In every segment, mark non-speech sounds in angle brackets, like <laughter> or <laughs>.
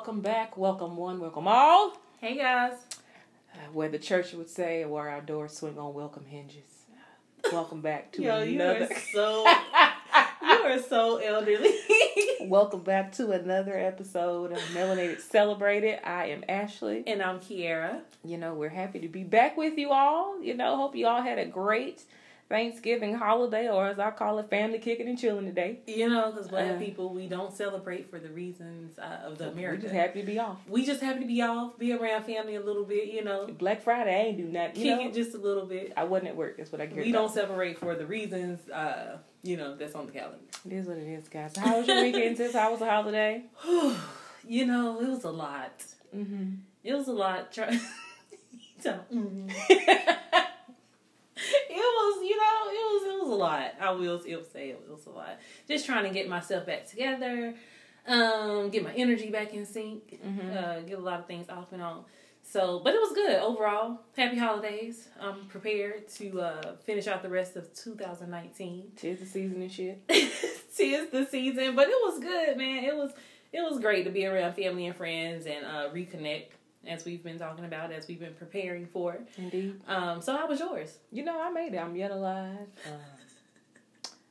welcome back, welcome one, welcome all. Hey guys. Uh, where the church would say, where our doors swing on welcome hinges. Welcome back to <laughs> Yo, you another. are so <laughs> you are so elderly. <laughs> welcome back to another episode of Melanated Celebrated. I am Ashley. and I'm Kiera. You know, we're happy to be back with you all. You know, hope you all had a great Thanksgiving holiday, or as I call it, family kicking and chilling today. You know, because black Uh. people we don't celebrate for the reasons uh, of the American. We're just happy to be off. We just happy to be off, be around family a little bit. You know, Black Friday, I ain't do nothing. kick You know, it just a little bit. I wasn't at work. That's what I get. We don't separate for the reasons. Uh, you know, that's on the calendar. It is what it is, guys. How was your weekend, sis? How was the holiday? <sighs> you know, it was a lot. Mm-hmm. It was a lot. Try- <laughs> So, mhm. <laughs> was, you know, it was it was a lot. I will, it will say it was a lot. Just trying to get myself back together, um, get my energy back in sync, Mhm. uh, get a lot of things off and on. So, but it was good overall. Happy holidays. I'm prepared to uh, finish out the rest of 2019. Tis the season and shit. <laughs> Tis the season, but it was good, man. It was it was great to be around family and friends and uh, reconnect, as we've been talking about, as we've been preparing for. Indeed. Um, so how was yours? You know, I made it. I'm yet alive. Um,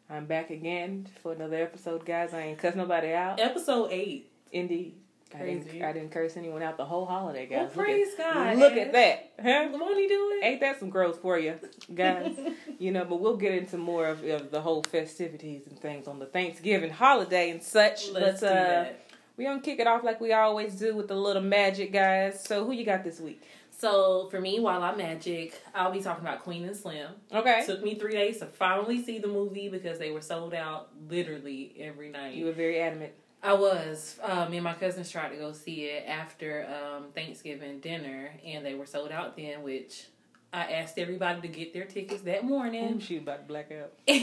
I'm back again for another episode, guys. I ain't cuss nobody out. Episode eight. Indeed. I didn't, I didn't curse anyone out the whole holiday, Well, guys. Look praise at, God. Look at that. Huh? Won't he do it? Ain't that some growth for you, guys? <laughs> you know, but we'll get into more of, of the whole festivities and things on the Thanksgiving holiday and such. Let's but do uh, that. We're going to kick it off like we always do with the little magic, guys. So, who you got this week? So for me, while I'm magic, I'll be talking about Queen and Slim. Okay. It took me three days to finally see the movie because they were sold out literally every night. you were very adamant. I was. Um, me and my cousins tried to go see it after um, Thanksgiving dinner, and they were sold out then. Which I asked everybody to get their tickets that Ooh, morning, she about to black out. <laughs>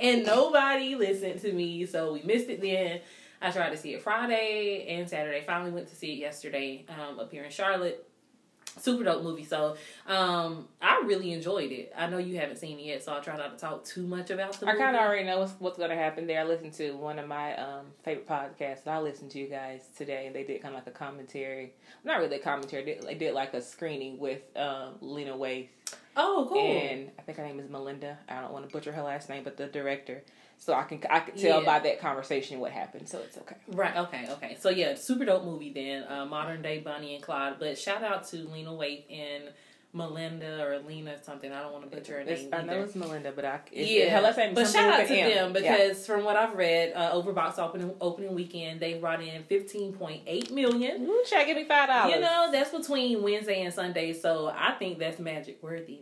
and nobody listened to me, so we missed it. Then I tried to see it Friday and Saturday. Finally went to see it yesterday um, up here in Charlotte. Super dope movie. So um, I really enjoyed it. I know you haven't seen it yet, so I'll try not to talk too much about the I kind of already know what's, what's going to happen there. I listened to one of my um, favorite podcasts that I listened to you guys today, and they did kind of like a commentary. Not really a commentary. They, they did like a screening with um, Lena Waithe, Oh, cool. and I think her name is Melinda. I don't want to butcher her last name, but the director. So I can I can tell Yeah. by that conversation what happened. So it's okay. Right. Okay. Okay. So yeah, super dope movie. Then uh, modern day Bonnie and Clyde. But shout out to Lena Waithe and Melinda or Lena something. I don't want to butcher her name I know it's Melinda, but I it's, yeah, her last name but shout out to M. them Yeah. because from what I've read, uh, over box opening opening weekend, they brought in fifteen point eight million. Ooh, check, give me five dollars. You know, that's between Wednesday and Sunday, so I think that's magic worthy.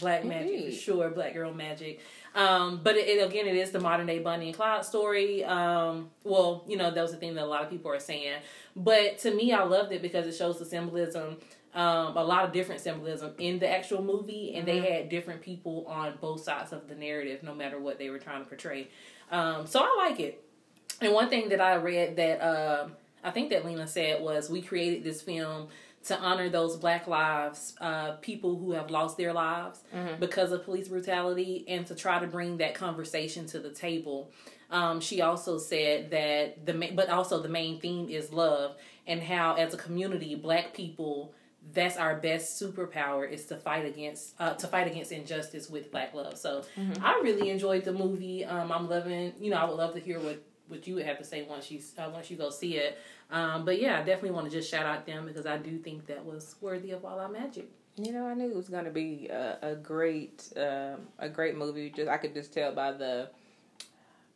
Black magic Indeed. for sure, black girl magic. Um, but it, it- again, it is the modern day Bonnie and Clyde story. Um, well, you know, that was the thing that a lot of people are saying. But to me, I loved it because it shows the symbolism, um, a lot of different symbolism in the actual movie, and they had different people on both sides of the narrative, no matter what they were trying to portray. Um, so I like it. And one thing that I read that um I think that Lena said was we created this film to honor those black lives, uh, people who have lost their lives because of police brutality, and to try to bring that conversation to the table. Um, she also said that the but also the main theme is love and how as a community, black people that's our best superpower is to fight against uh, to fight against injustice with black love. So I really enjoyed the movie. Um, I'm loving. You know, I would love to hear what what you would have to say once you uh, once you go see it. Um, but yeah, I definitely want to just shout out them because I do think that was worthy of all our magic. You know, I knew it was going to be a, a great, um, a great movie. Just I could just tell by the,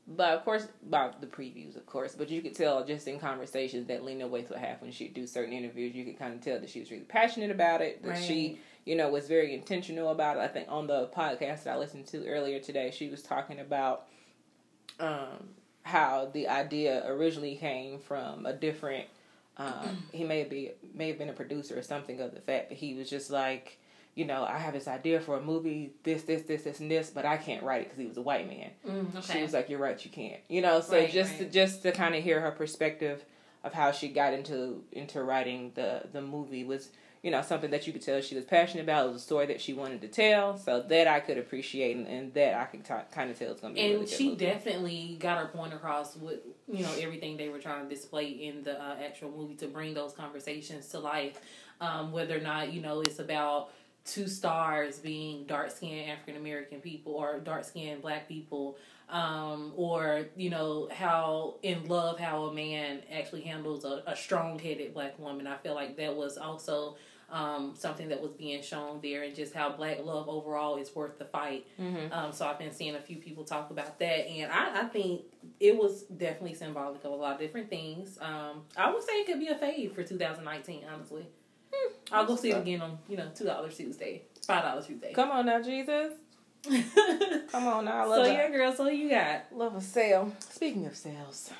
but of course, by the previews, of course. But you could tell just in conversations that Lena Waithe would have when she would do certain interviews. You could kind of tell that she was really passionate about it. That she, you know, was very intentional about it. I think on the podcast that I listened to earlier today, she was talking about, um, how the idea originally came from a different um, <clears throat> he may be may have been a producer or something of the fact that he was just like, you know, I have this idea for a movie, this, this, this, this, and this, but I can't write it because he was a white man. Mm, She was like, "You're right, you can't." You know, so Right, just right. just to kind of hear her perspective of how she got into into writing the the movie was you know something that you could tell she was passionate about. It was a story that she wanted to tell, so that I could appreciate and, and that I could t- kind of tell it's gonna be. And really she movie. definitely got her point across with you know everything they were trying to display in the uh, actual movie to bring those conversations to life. Um, whether or not you know it's about two stars being dark skinned African American people or dark skinned black people, um, or you know how in love how a man actually handles a, a strong headed black woman. I feel like that was also um, something that was being shown there, and just how black love overall is worth the fight. Mm-hmm. Um, so I've been seeing a few people talk about that, and I, I think it was definitely symbolic of a lot of different things. Um, I would say it could be a fave for 2019, honestly. I'll go see it again on you know two dollars Tuesday, five dollars Tuesday. Come on now, Jesus. <laughs> Come on now, I love yeah, a, girl. So you got love a sale. Speaking of sales,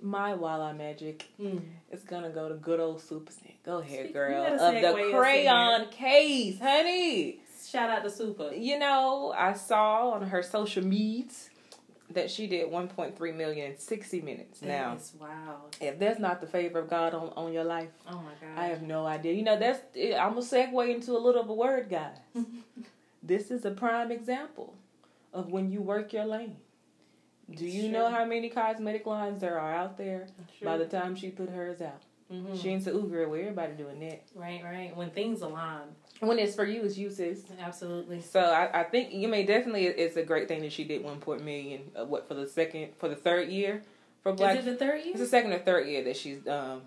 my Walla Magic mm. is gonna go to good old Supa Cent. Go ahead, girl. Of the crayon case, honey. shout out to Super. You know, I saw on her social medias that she did 1.3 million in 60 minutes. Now, That is wow. if that's not the favor of God on, on your life, Oh my god. I have no idea. You know, that's I'm gonna segue into a little of a word, guys. <laughs> this is a prime example of when you work your lane. Do you true. know how many cosmetic lines there are out there? Sure. By the time she put hers out, Mhm. she ain't say, "Ooh, girl, where everybody doing that." right, right. When things align, When it's for you, it's uses. absolutely. So I, I think you may definitely it's a great thing that she did one point million. Uh, what for the second for the third year for Black? Is it the third year? it's the second or third year that she's um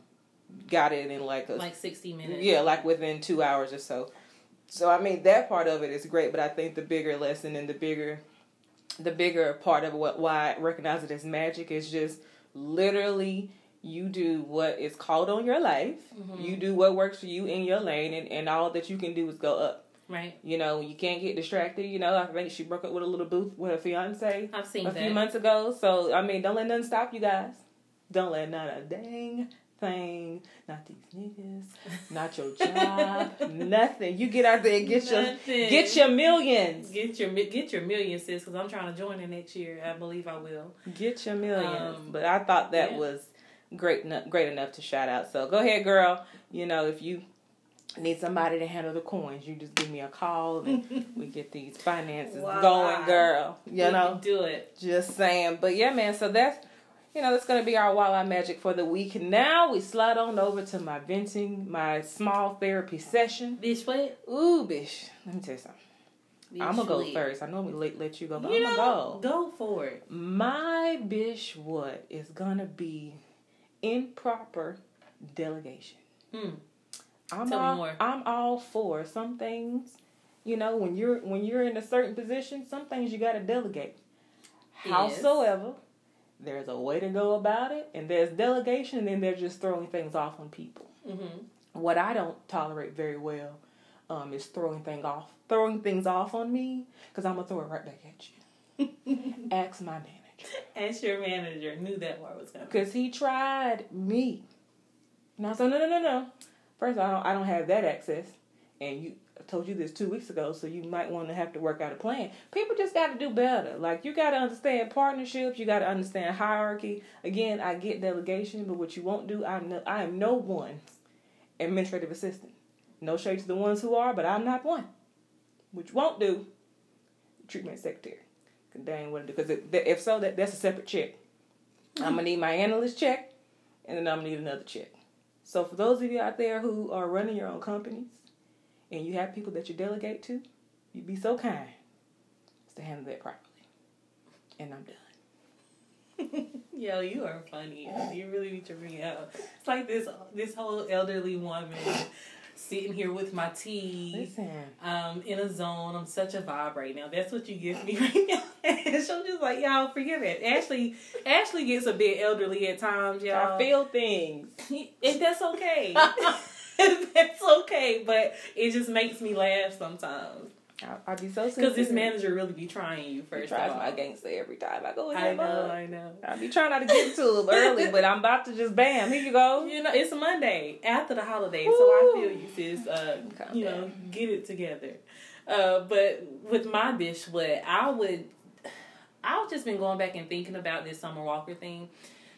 got it in like a like sixty minutes. yeah like within two hours or so. So I mean that part of it is great, but I think the bigger lesson and the bigger the bigger part of what why I recognize it as magic is just literally you do what is called on your life. Mhm. You do what works for you in your lane, and, and all that you can do is go up. Right. You know, you can't get distracted. You know, I think she broke up with a little booth with her fiance I've seen a that. few months ago. So, I mean, don't let nothing stop you guys. Don't let not a dang thing, not these niggas, not your <laughs> job, nothing. You get out there and get your get your millions. Get your get your million, sis, because I'm trying to join in next year. I believe I will. Get your millions. Um, but I thought that yeah. was great enough, great enough to shout out. So go ahead, girl. You know, if you need somebody to handle the coins, you just give me a call and we <laughs> get these finances Wow. going, girl. You We know, do it. just saying. But yeah, man. So that's you know that's gonna be our Wildlife Magic for the week. Now we slide on over to my venting, my small therapy session. Bitch, what? Ooh, bish. Let me tell you something. Bitch, I'm gonna go first. I normally let, let you go, but You I'm know, gonna go. go for it. My bish what is gonna be improper delegation. Hmm. I'm Tell me all, more. I'm all for some things. You know, when you're when you're in a certain position, some things you gotta delegate. Yes. Howsoever, there's a way to go about it, and there's delegation, and then they're just throwing things off on people. Mm-hmm. What I don't tolerate very well um, is throwing thing off, throwing things off on me, because I'm gonna throw it right back at you. <laughs> Ask my manager. <laughs> As your manager, knew that part was coming. Cause he tried me. And I said, no, no, no, no. First, I don't, I don't have that access. And you I told you this two weeks ago, so you might want to have to work out a plan. People just got to do better. Like you got to understand partnerships. You got to understand hierarchy. Again, I get delegation, but what you won't do, I know I am no one administrative assistant. No shade to the ones who are, but I'm not one. Which won't do. Treatment secretary. Dang what because if so, that that's a separate check. I'm gonna need my analyst check, and then I'm gonna need another check. So for those of you out there who are running your own companies, and you have people that you delegate to, you'd be so kind as to handle that properly. And I'm done. <laughs> Yo, you are funny. You really need to bring it out. It's like this this whole elderly woman sitting here with my tea. Listen, um, in a zone. I'm such a vibe right now. That's what you give me <laughs> right now. And I'm just like, y'all, forgive it. Ashley, Ashley gets a bit elderly at times, y'all. I feel things. <laughs> and that's okay. <laughs> that's okay, but it just makes me laugh sometimes I, I'd be so because this manager really be trying you He first. tries my gangster every time I go in I know. I know. I be trying not to get to him early, but I'm about to just bam. Here you go. <laughs> You know, it's Monday after the holiday, so I feel you, sis. Uh, you know, get it together. Uh, but with my bish, what I would, I've just been going back and thinking about this Summer Walker thing.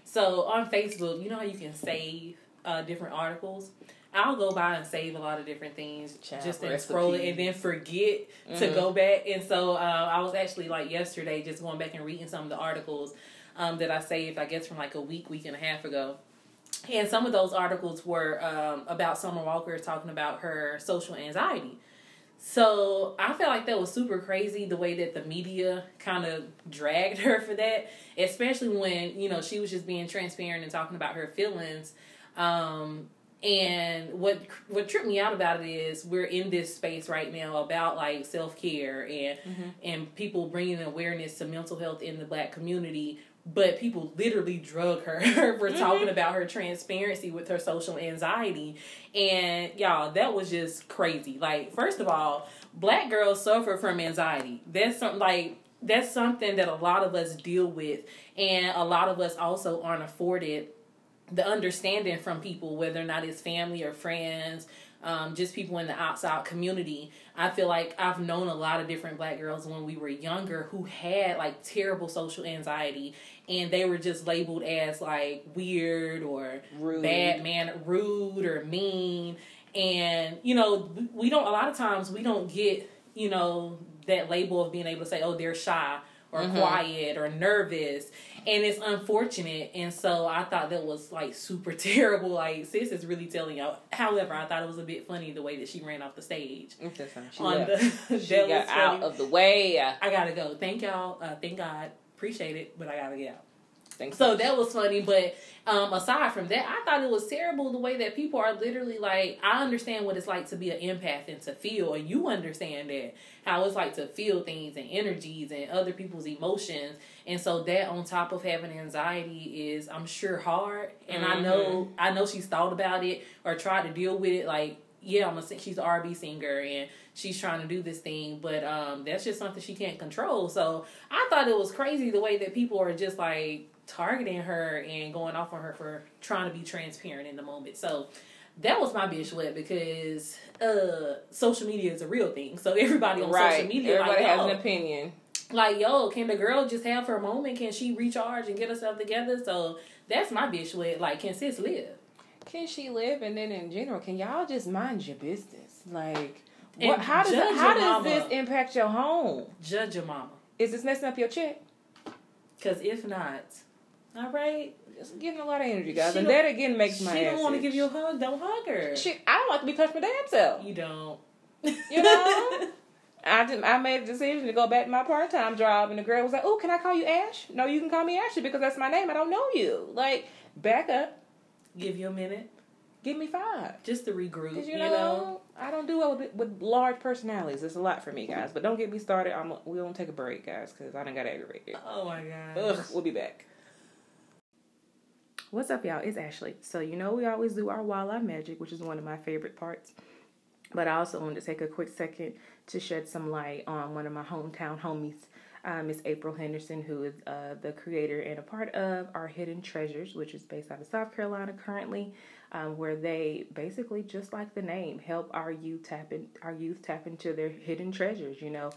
So on Facebook, you know how you can save uh, different articles. I'll go by and save a lot of different things, Child just then scroll it and then forget to Mhm. go back. And so uh, I was actually like yesterday just going back and reading some of the articles um, that I saved, I guess from like a week, week and a half ago. And some of those articles were um, about Summer Walker talking about her social anxiety. So I felt like that was super crazy the way that the media kind of dragged her for that, especially when you know she was just being transparent and talking about her feelings. Um, and what what tripped me out about it is we're in this space right now about like self care and Mhm. and people bringing awareness to mental health in the black community. But people literally drug her <laughs> for talking about her transparency with her social anxiety. And y'all, that was just crazy. Like, first of all, black girls suffer from anxiety. That's something like that's something that a lot of us deal with, and a lot of us also aren't afforded the understanding from people, whether or not it's family or friends, um, just people in the outside community. I feel like I've known a lot of different black girls when we were younger who had like terrible social anxiety, and they were just labeled as like weird or Rude. bad man, rude or mean. And you know, we don't. A lot of times we don't get you know that label of being able to say, oh, they're shy or Mhm. quiet or nervous and it's unfortunate and so i thought that was like super <laughs> terrible like sis is really telling y'all however i thought it was a bit funny the way that she ran off the stage funny. She, on left. the <laughs> she got out funny. of the way. i gotta go thank y'all uh thank god appreciate it but i gotta get out So that was funny, but um, aside from that, I thought it was terrible the way that people are literally like. I understand what it's like to be an empath and to feel, and you understand that how it's like to feel things and energies and other people's emotions, and so that on top of having anxiety is, I'm sure, hard. And I know, I know she's thought about it or tried to deal with it. Like, yeah, I'm a she's an R&B singer and she's trying to do this thing, but um, that's just something she can't control. So I thought it was crazy the way that people are just like targeting her and going off on her for trying to be transparent in the moment. So that was my bitch wet because uh social media is a real thing. So everybody on right. social media Everybody like, has an opinion. like, yo, can the girl just have her moment? Can she recharge and get herself together? So that's my bitch wet. Like, can sis live? Can she live? And then in general, can y'all just mind your business? Like, what? How does how does this impact your home? Judge your mama. Is this messing up your check? Because if not, all right. It's getting a lot of energy, guys, She and that again makes my. She don't want to give you a hug. Don't hug her. Shit, I don't like to be touched my damn self. You don't. You know? <laughs> I just I made a decision to go back to my part time job, and the girl was like, "Oh, can I call you Ash? No, you can call me Ashley because that's my name. I don't know you. Like, back up, Give you a minute give me five. just to regroup. You, you know, know. I don't do well with, with large personalities. It's a lot for me, guys. But don't get me started. I'm we're gonna take a break, guys, because I done got aggravated. Oh my god. Ugh, we'll be back. What's up, y'all? It's Ashley. So you know we always do our wildlife magic, which is one of my favorite parts. But I also wanted to take a quick second to shed some light on one of my hometown homies, uh, Miss April Henderson, who is uh, the creator and a part of our Hidden Treasures, which is based out of South Carolina currently, um, where they basically, just like the name, help our youth tap in, our youth tap into their hidden treasures. You know,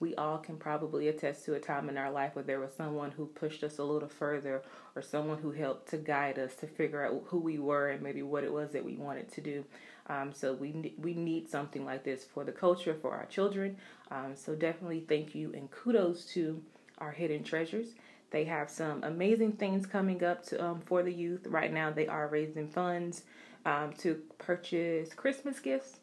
we all can probably attest to a time in our life where there was someone who pushed us a little further or someone who helped to guide us to figure out who we were and maybe what it was that we wanted to do. Um, so we we need something like this for the culture for our children. Um, so definitely thank you and kudos to our hidden treasures. They have some amazing things coming up to um, for the youth. Right now, they are raising funds um, to purchase Christmas gifts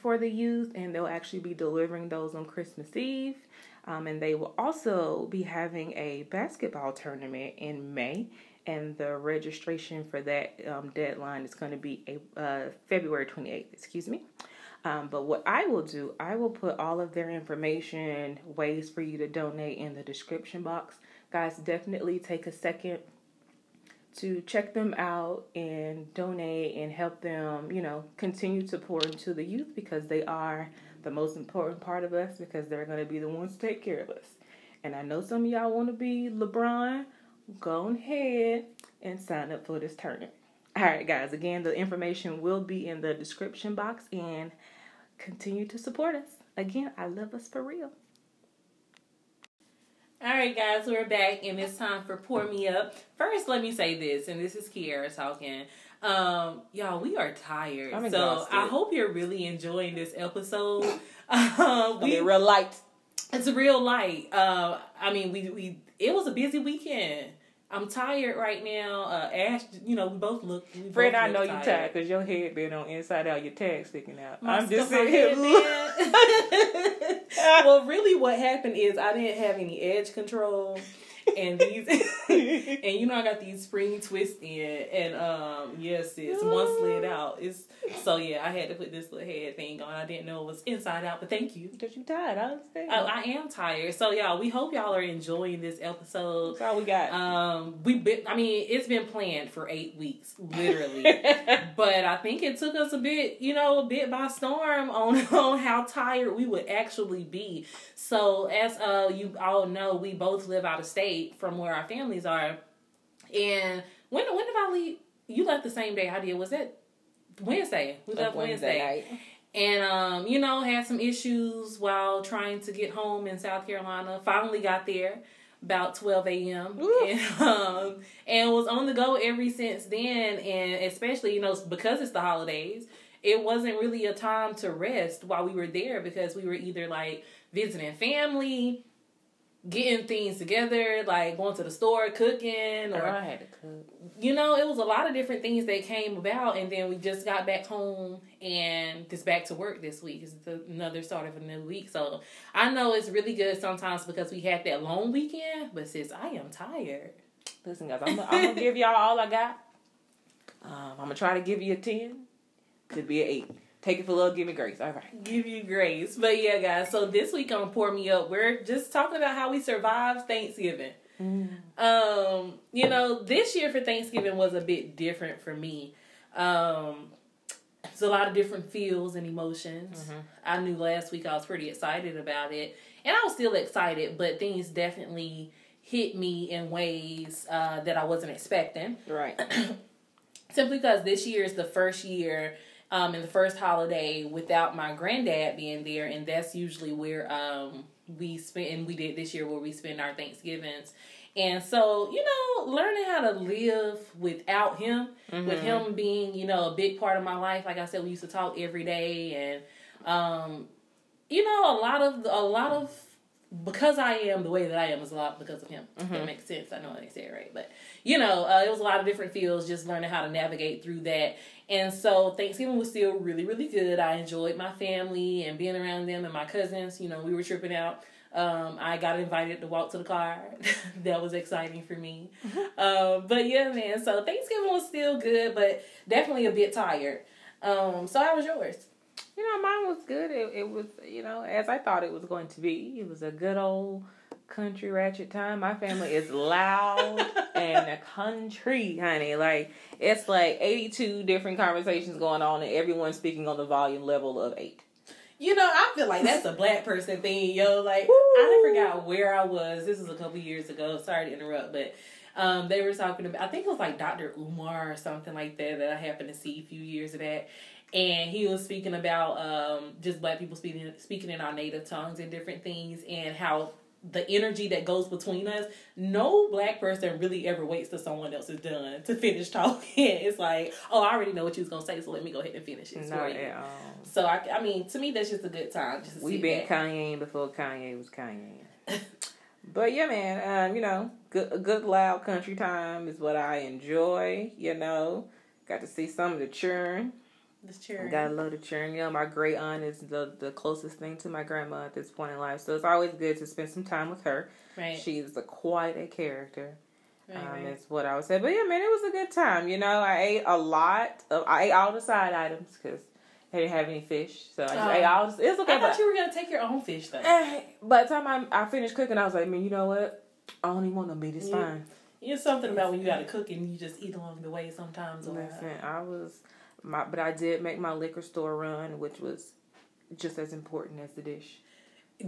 for the youth, and they'll actually be delivering those on Christmas Eve. Um, and they will also be having a basketball tournament in May, and the registration for that um, deadline is going to be a, uh, February 28th, excuse me. Um, but what I will do, I will put all of their information, ways for you to donate in the description box. Guys, definitely take a second to check them out and donate and help them, you know, continue to pour into the youth because they are the most important part of us because they're going to be the ones to take care of us. And I know some of y'all want to be LeBron. Go ahead and sign up for this tournament. All right, guys, again, the information will be in the description box and continue to support us. Again, I love us for real. All right, guys, we're back, and it's time for pour me up. First, let me say this, and this is Kiara talking. Um, y'all, we are tired, I'm so exhausted. I hope you're really enjoying this episode. <laughs> Um, We we real light. it's real light. Uh, I mean, we we it was a busy weekend. I'm tired right now. Uh, Ash, you know, we both look. We Fred, both I know you're tired because your head been on inside out, your tag sticking out. My I'm just sitting here. on head, man. <laughs> well, really, what happened is I didn't have any edge control, and these, <laughs> and you know, I got these spring twists in, and um, yes, it's one slid out. It's so yeah, I had to put this little head thing on. I didn't know it was inside out, but thank you. Because you tired, I understand. Oh, I am tired. So y'all, we hope y'all are enjoying this episode. That's all we got. Um, we been, I mean, it's been planned for eight weeks, literally. <laughs> but I think it took us a bit, you know, a bit by storm on <laughs> on how tired we would actually be. So as uh you all know, we both live out of state from where our families are. And when when did I leave? You left the same day I did. Was it Wednesday? We left Wednesday. night. And um, you know, had some issues while trying to get home in South Carolina. Finally got there about twelve a.m. <laughs> And um, and was on the go ever since then. And especially, you know, because it's the holidays, it wasn't really a time to rest while we were there because we were either like visiting family, getting things together, like going to the store, cooking, or I had to cook. you know, it was a lot of different things that came about, and then we just got back home and just back to work this week. It's the, another start of a new week, so I know it's really good sometimes because we had that long weekend. But sis, I am tired. Listen, guys, I'm, I'm gonna give y'all all I got. Um, I'm gonna try to give you a ten. Could be an eight. Take it for love, give me grace. All right. Give you grace, but yeah, guys. So this week on Pour Me Up, we're just talking about how we survived Thanksgiving. Um, you know, this year for Thanksgiving was a bit different for me. Um, it's a lot of different feels and emotions. Mhm. I knew last week I was pretty excited about it, and I was still excited, but things definitely hit me in ways uh, that I wasn't expecting. Right. <clears throat> Simply because this year is the first year um, and the first holiday without my granddad being there, and that's usually where um, we spend. And we did this year where we spend our Thanksgivings. And so, you know, learning how to live without him, with him being, you know, a big part of my life. Like I said, we used to talk every day, and um, you know, a lot of a lot of because I am the way that I am is a lot because of him. If that makes sense. I know I didn't say it right, but you know, uh, it was a lot of different fields. Just learning how to navigate through that. And so Thanksgiving was still really, really good. I enjoyed my family and being around them and my cousins. You know, we were tripping out. Um, I got invited to walk to the car. <laughs> that was exciting for me. <laughs> um, but yeah, man. So Thanksgiving was still good, but definitely a bit tired. Um, so how was yours? You know, mine was good. It, it was, you know, as I thought it was going to be. It was a good old country ratchet time. My family is loud <laughs> and a country, honey. Like it's like eighty-two different conversations going on, and everyone speaking on the volume level of eight. You know, I feel like that's a black person thing, yo. Like Woo. I forgot where I was. This was a couple years ago. Sorry to interrupt, but um, they were talking about. I think it was like Dr. Umar or something like that that I happened to see a few years back, and he was speaking about um, just black people speaking speaking in our native tongues and different things, and how the energy that goes between us. No black person really ever waits till someone else is done to finish <laughs> talking. It's like, oh, I already know what you was gonna say, so let me go ahead and finish it Not at all. So I, I mean, to me, that's just a good time. Just to We been back. Kanye before Kanye was Kanye. <laughs> But yeah, man, um, you know, good good loud country time is what I enjoy. You know, got to see some of the churn. This chair. Gotta love the. You know, my great aunt is the the closest thing to my grandma at this point in life, so it's always good to spend some time with her. right. She's a quite a character. right, um, right. Is what I would say. But yeah, man, it was a good time. You know, I ate a lot. Of, I ate all the side items because I didn't have any fish, so I just Oh. ate all. The, it's okay. I but- thought you were gonna take your own fish though. Eh, By the time I, I finished cooking, I was like, man, you know what? I don't even want no meat. It's Yeah. fine. It's something about when you gotta cook and you just eat along the way sometimes. Listen, I was my, but I did make my liquor store run, which was just as important as the dish.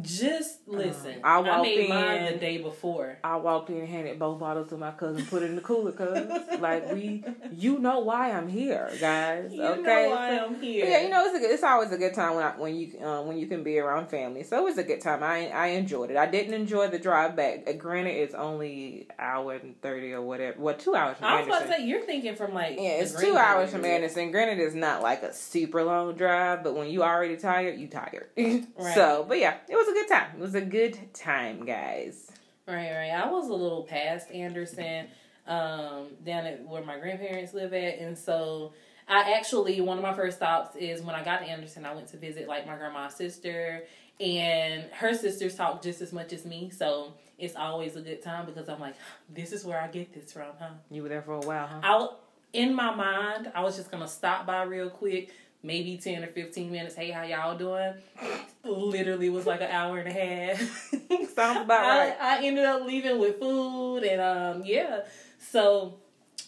Just listen. Um, I I, walked made mine in- the day before. I walked in, handed both bottles to my cousin, put it in the cooler, cause like we, you know why I'm here, guys. You okay, know why So- I'm here. Yeah, you know it's a good, it's always a good time when I, when you uh, when you can be around family. So it was a good time. I I enjoyed it. I didn't enjoy the drive back. Uh, granted, it's only hour and thirty or whatever. Well, two hours from I was about to say you're thinking from like Yeah, it's two hours from Anderson. Granted, it's not like a super long drive, but when you already tired, you tired. <laughs> So, but yeah, it was a good time. It was a good time, guys. Right, right. I was a little past Anderson, um, down at where my grandparents live at, and so I actually one of my first stops is when I got to Anderson. I went to visit like my grandma's sister, and her sisters talk just as much as me, so it's always a good time because I'm like, <gasps> this is where I get this from, huh? You were there for a while, huh? I in my mind, I was just gonna stop by real quick, maybe ten or fifteen minutes. Hey, how y'all doing? Literally was like an hour and a half. <laughs> Sounds about I, right. I ended up leaving with food and um yeah, so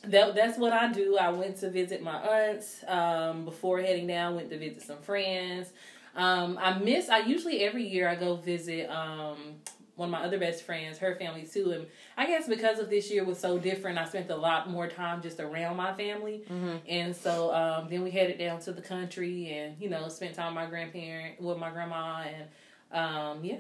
that that's what I do. I went to visit my aunts um before heading down. Went to visit some friends. Um, I miss. I usually every year I go visit um one of my other best friends, her family too, and I guess because of this year was so different, I spent a lot more time just around my family, Mm-hmm. and so um, then we headed down to the country and you know spent time with my grandparent with my grandma and um, yeah,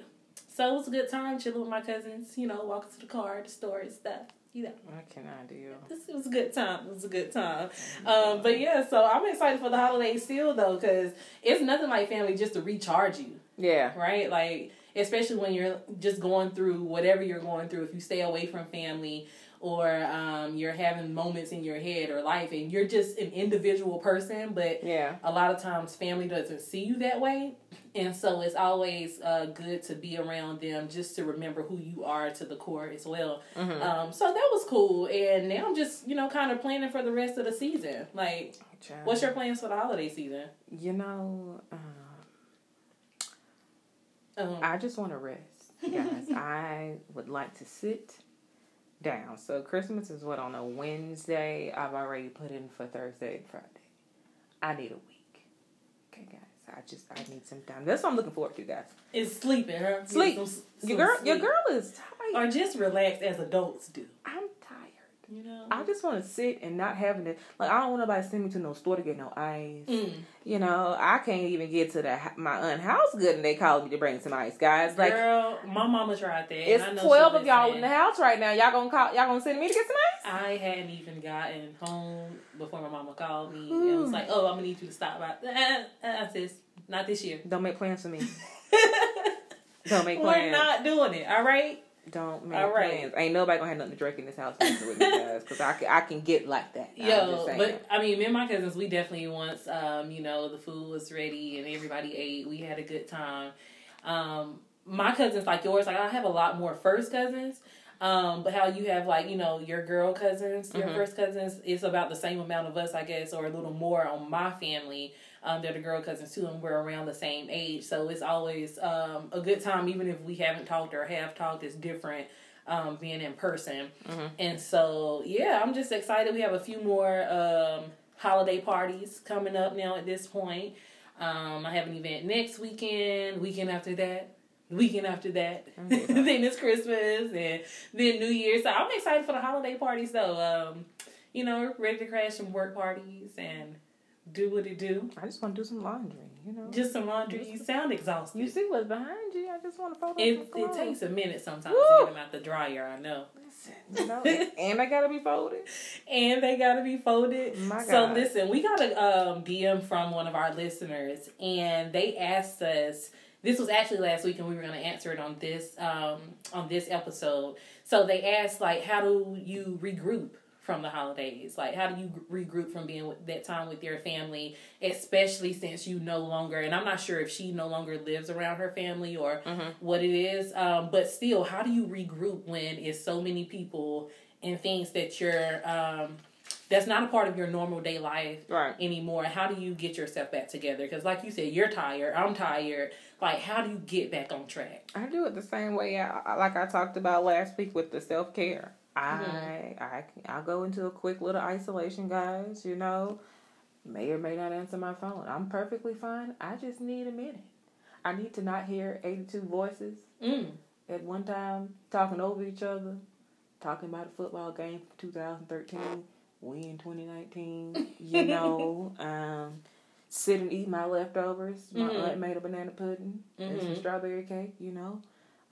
so it was a good time chilling with my cousins, you know, walking to the car, the store and stuff, you know. I cannot deal. This it was a good time. It was a good time. Um, but yeah, so I'm excited for the holidays still though, because it's nothing like family just to recharge you Yeah. right? Like, especially when you're just going through whatever you're going through, if you stay away from family or um, you're having moments in your head or life and you're just an individual person, but Yeah. a lot of times family doesn't see you that way. And so it's always uh, good to be around them just to remember who you are to the core as well. Mhm. Um, so that was cool. And now I'm just, you know, kind of planning for the rest of the season. Like, what's your plans for the holiday season? You know, um, Um, I just want to rest, <laughs> guys. I would like to sit down. So Christmas is what on a Wednesday. I've already put in for Thursday and Friday. I need a week. Okay, guys. I just I need some time. That's what I'm looking forward to, guys. it's sleeping, huh? Sleep. Get some- Your some girl, your girl is tired. or just relax as adults do. I'm. You know, I just want to sit and not having to like. I don't want nobody to send me to no store to get no ice. Mm. You know, I can't even get to the my aunt house good, and they called me to bring some ice, guys. Like girl, my mama tried that. I it's twelve of y'all in the house right now. Y'all gonna call? Y'all gonna send me to get some ice? I hadn't even gotten home before my mama called me and was like, "Oh, I'm gonna need you to stop by." Uh, uh, not this year. Don't make plans for me. <laughs> Don't make plans. We're not doing it. All right. Don't make All right. plans. Ain't nobody gonna have nothing to drink in this house with me, guys. Because I can, I can get like that. Yo, but I mean, me and my cousins, we definitely once, um, you know, the food was ready and everybody ate. We had a good time. Um, my cousins, like yours, like I have a lot more first cousins. Um, but how you have like you know your girl cousins, your Mhm. first cousins, it's about the same amount of us, I guess, or a little more on my family. Um, they're the girl cousins too, and we're around the same age, so it's always um, a good time, even if we haven't talked or have talked. It's different um, being in person. Mhm. And so, yeah, I'm just excited. We have a few more um, holiday parties coming up now at this point. Um, I have an event next weekend, weekend after that, weekend after that. <laughs> Okay. then it's Christmas and then New Year's. So I'm excited for the holiday parties though. Um, you know, ready to crash some work parties and do what it do. I just want to do some laundry. You know. Just some laundry. You sound exhausted. you see what's behind you. I just want to fold it, it takes a minute sometimes Woo! to get them out the dryer, I know. Listen, you know, and they gotta be folded. <laughs> and they gotta be folded. My God. So listen, we got a um, DM from one of our listeners, and they asked us. This was actually last week, and we were going to answer it on this um, on this episode. So they asked, like, how do you regroup from the holidays? Like, how do you regroup from being with that time with your family, especially since you no longer? And I'm not sure if she no longer lives around her family or Mhm. what it is, um, but still, how do you regroup when it's so many people and things that you're um, that's not a part of your normal day life Right. anymore how do you get yourself back together because like you said you're tired i'm tired like how do you get back on track I do it the same way. I, I- like I talked about last week with the self care. I Mm-hmm. I I go into a quick little isolation, guys. You know, may or may not answer my phone. I'm perfectly fine. I just need a minute. I need to not hear 82 voices Mm. at one time talking over each other, talking about a football game from 2013, we in 2019, <laughs> you know, um, sit and eat my leftovers. My Mhm. aunt made a banana pudding and some Mhm. strawberry cake, you know.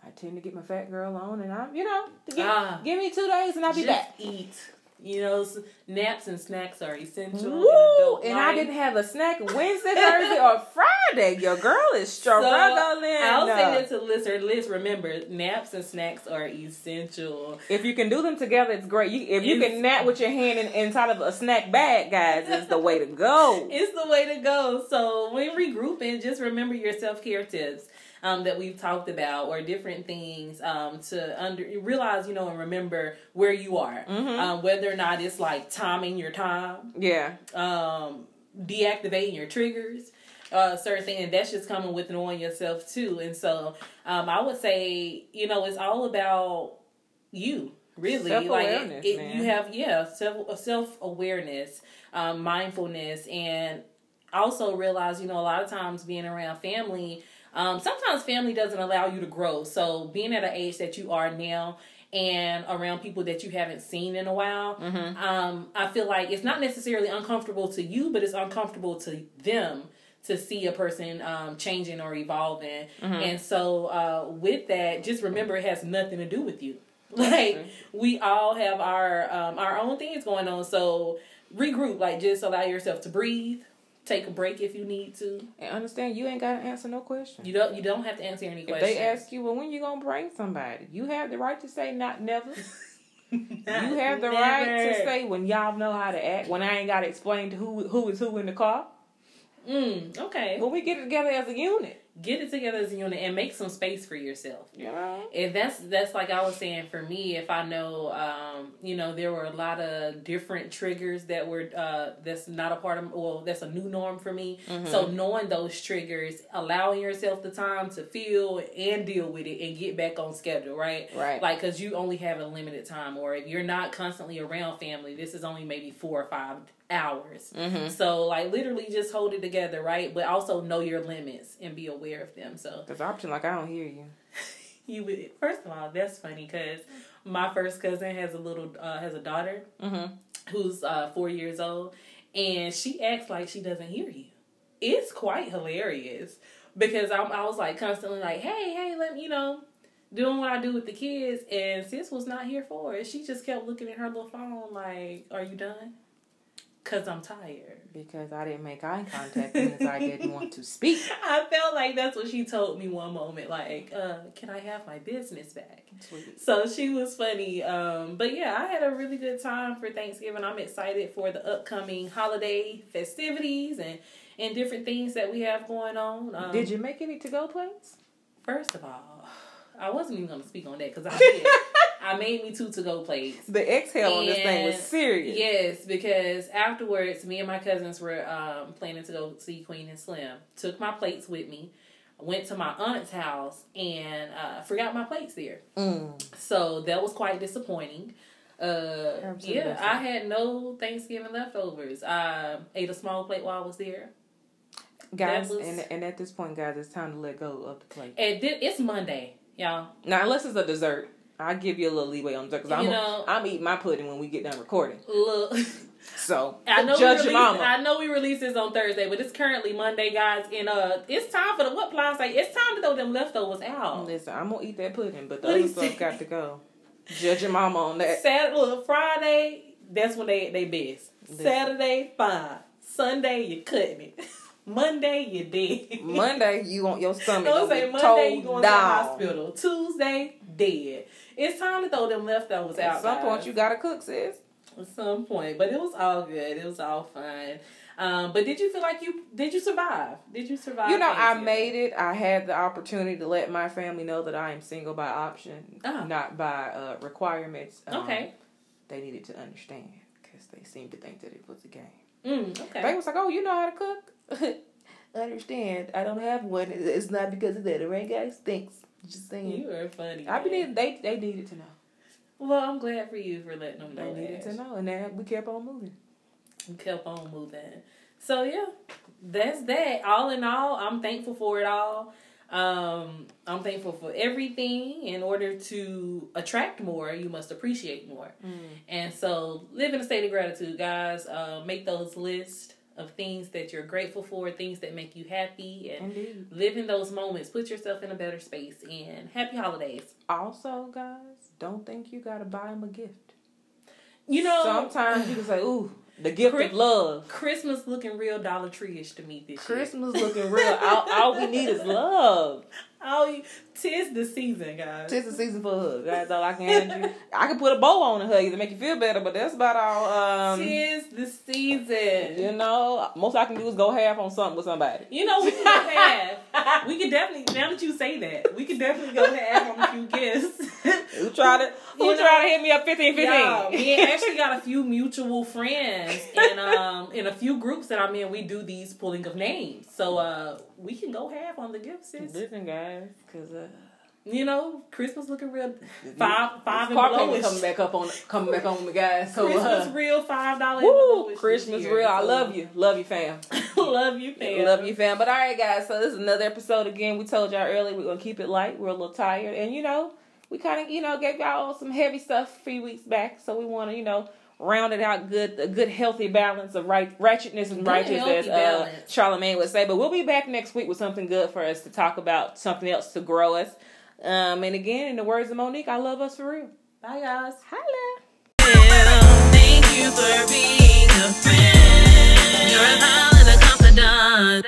I tend to get my fat girl on and I'm, you know, give, Ah. give me two days and I'll be back. Eat. You know, naps and snacks are essential. Woo! And I didn't have a snack <laughs> Wednesday, Thursday, or Friday. Your girl is struggling. I'll say uh, that to or Liz, remember, naps and snacks are essential. If you can do them together, it's great. You, if you It's- can nap with your hand in, inside of a snack bag, guys, it's the way to go. <laughs> It's the way to go. So when regrouping, just remember your self care tips. Um, that we've talked about, or different things um, to under realize, you know, and remember where you are. Mhm. Um, whether or not it's like timing your time, Yeah, um, deactivating your triggers, uh, certain thing, and that's just coming with knowing yourself too. And so, um, I would say, you know, it's all about you, really. Like it, it, you have, yeah, self self awareness, um, mindfulness, and also realize, you know, a lot of times being around family. Um, sometimes family doesn't allow you to grow. So being at an age that you are now and around people that you haven't seen in a while, Mhm. um, I feel like it's not necessarily uncomfortable to you, but it's uncomfortable to them to see a person um, changing or evolving. And so, uh, with that, just remember it has nothing to do with you. <laughs> Like we all have our um, our own things going on. So regroup. Like just allow yourself to breathe. Take a break if you need to. and understand you ain't got to answer no question. You don't. You don't have to answer any If questions. they ask you, well, when you gonna bring somebody? You have the right to say not never. <laughs> You have the right to say when y'all know how to act. When I ain't got to explain to who who is who in the car. Mm, okay. When we get it together as a unit, Get it together as a unit and make some space for yourself. you know. if that's that's like I was saying for me, if I know, um, you know, there were a lot of different triggers that were uh, that's not a part of well, that's a new norm for me. So knowing those triggers, allowing yourself the time to feel and deal with it and get back on schedule, right? Right. Like because you only have a limited time, or if you're not constantly around family, this is only maybe four or five hours. Mm-hmm. So like literally just hold it together, right? But also know your limits and be aware of them. So Because option like I don't hear you. <laughs> you would first of all that's funny because my first cousin has a little uh, has a daughter Mm-hmm. who's uh, four years old and she acts like she doesn't hear you it's quite hilarious because I'm, i was like constantly like hey hey let me you know doing what i do with the kids and sis was not here for it she just kept looking at her little phone like are you done because i'm tired Because I didn't make eye contact because I didn't want to speak. <laughs> I felt like that's what she told me one moment. Like, uh, can I have my business back? Sweet. So she was funny. Um, but yeah, I had a really good time for Thanksgiving. I'm excited for the upcoming holiday festivities and, and different things that we have going on. Um, Did you make any to go plates? First of all, I wasn't even going to speak on that because I <laughs> did. I made me two to go plates. The exhale on this thing was serious. Yes, because afterwards, me and my cousins were um, planning to go see Queen and Slim. Took my plates with me. Went to my aunt's house and uh, forgot my plates there. Mm. So that was quite disappointing. Uh, Absolutely. yeah, I had no Thanksgiving leftovers. I ate a small plate while I was there. Guys, was- and, and at this point, guys, it's time to let go of the plate. And it's Monday, y'all. Now, unless it's a dessert, I'll give you a little leeway on because I'm, You know- I'm eating my pudding when we get done recording. Look. So, <laughs> I know judge released, mama. I know we released this on Thursday, but it's currently Monday, guys, and uh, it's time for the what Ply say. It's time to throw them leftovers out. Listen, I'm to eat that pudding, but the What other stuff got to go. Judge your mama on that. Saturday, look, Friday, that's when they they best. Listen. Saturday, fine. Sunday, you cutting it. <laughs> Monday, you dead. Monday, you want your <laughs> stomach Don't to say be Monday, you going to the down. hospital. Tuesday, dead. It's time to throw them leftovers out. At some point, you got to cook, sis. At some point, but it was all good. It was all fun. Um, but did you feel like you did you survive? Did you survive? You know, I made it. I had the opportunity to let my family know that I am single by option, Ah. not by uh, requirements. Um, Okay. They needed to understand because they seemed to think that it was a game. Mm, okay. They was like, "Oh, you know how to cook." <laughs> understand? I don't have one. It's not because of that, alright, guys? Thanks. Just saying. You are funny. I believe they they needed to know. Well, I'm glad for you for letting them know. They needed to know, and then we kept on moving. We kept on moving. So yeah, that's that. All in all, I'm thankful for it all. Um, I'm thankful for everything. In order to attract more, you must appreciate more. Mm. And so, live in a state of gratitude, guys. Uh, make those lists of things that you're grateful for, things that make you happy, and Indeed. live in those moments. Put yourself in a better space. And happy holidays. Also, guys, don't think you gotta buy them a gift. You know, Sometimes you can say, "Ooh, the gift Chris- of love." Christmas looking real Dollar Tree-ish to me this year. Christmas looking real. all, all we need is love. <laughs> Oh, you- tis the season, guys. Tis the season for a hug. That's all I can hand <laughs> you. I can put a bow on a hug to make you feel better, but that's about all. Um, tis the season. you know, most I can do is go half on something with somebody. You know, we can go half. <laughs> We could definitely, now that you say that, we could definitely go half on a few gifts. Who tried to Who You know, try to hit me up 15 15? We actually got a few mutual friends and um in a few groups that I'm in, we do these pulling of names. So uh we can go half on the gifts. sis. Listen, guys, because uh, You know, Christmas looking real five five this and car below. payment coming back up on coming back on me, guys. So Christmas uh, real five dollars. woo, Christmas real. I love you, love you, fam. <laughs> love you, fam. Love you, fam. But all right, guys. So this is another episode again. We told y'all earlier we're gonna keep it light. We're a little tired, and you know, we kind of, you know, gave y'all some heavy stuff a few weeks back. So we want to, you know, round it out good a good healthy balance of right wretchedness and good righteousness as uh, Charlamagne would say. But we'll be back next week with something good for us to talk about, something else to grow us. Um, and again, in the words of Mo'Nique, I love us for real. Bye, guys. Holla. Thank you for being a friend. You're a confidant.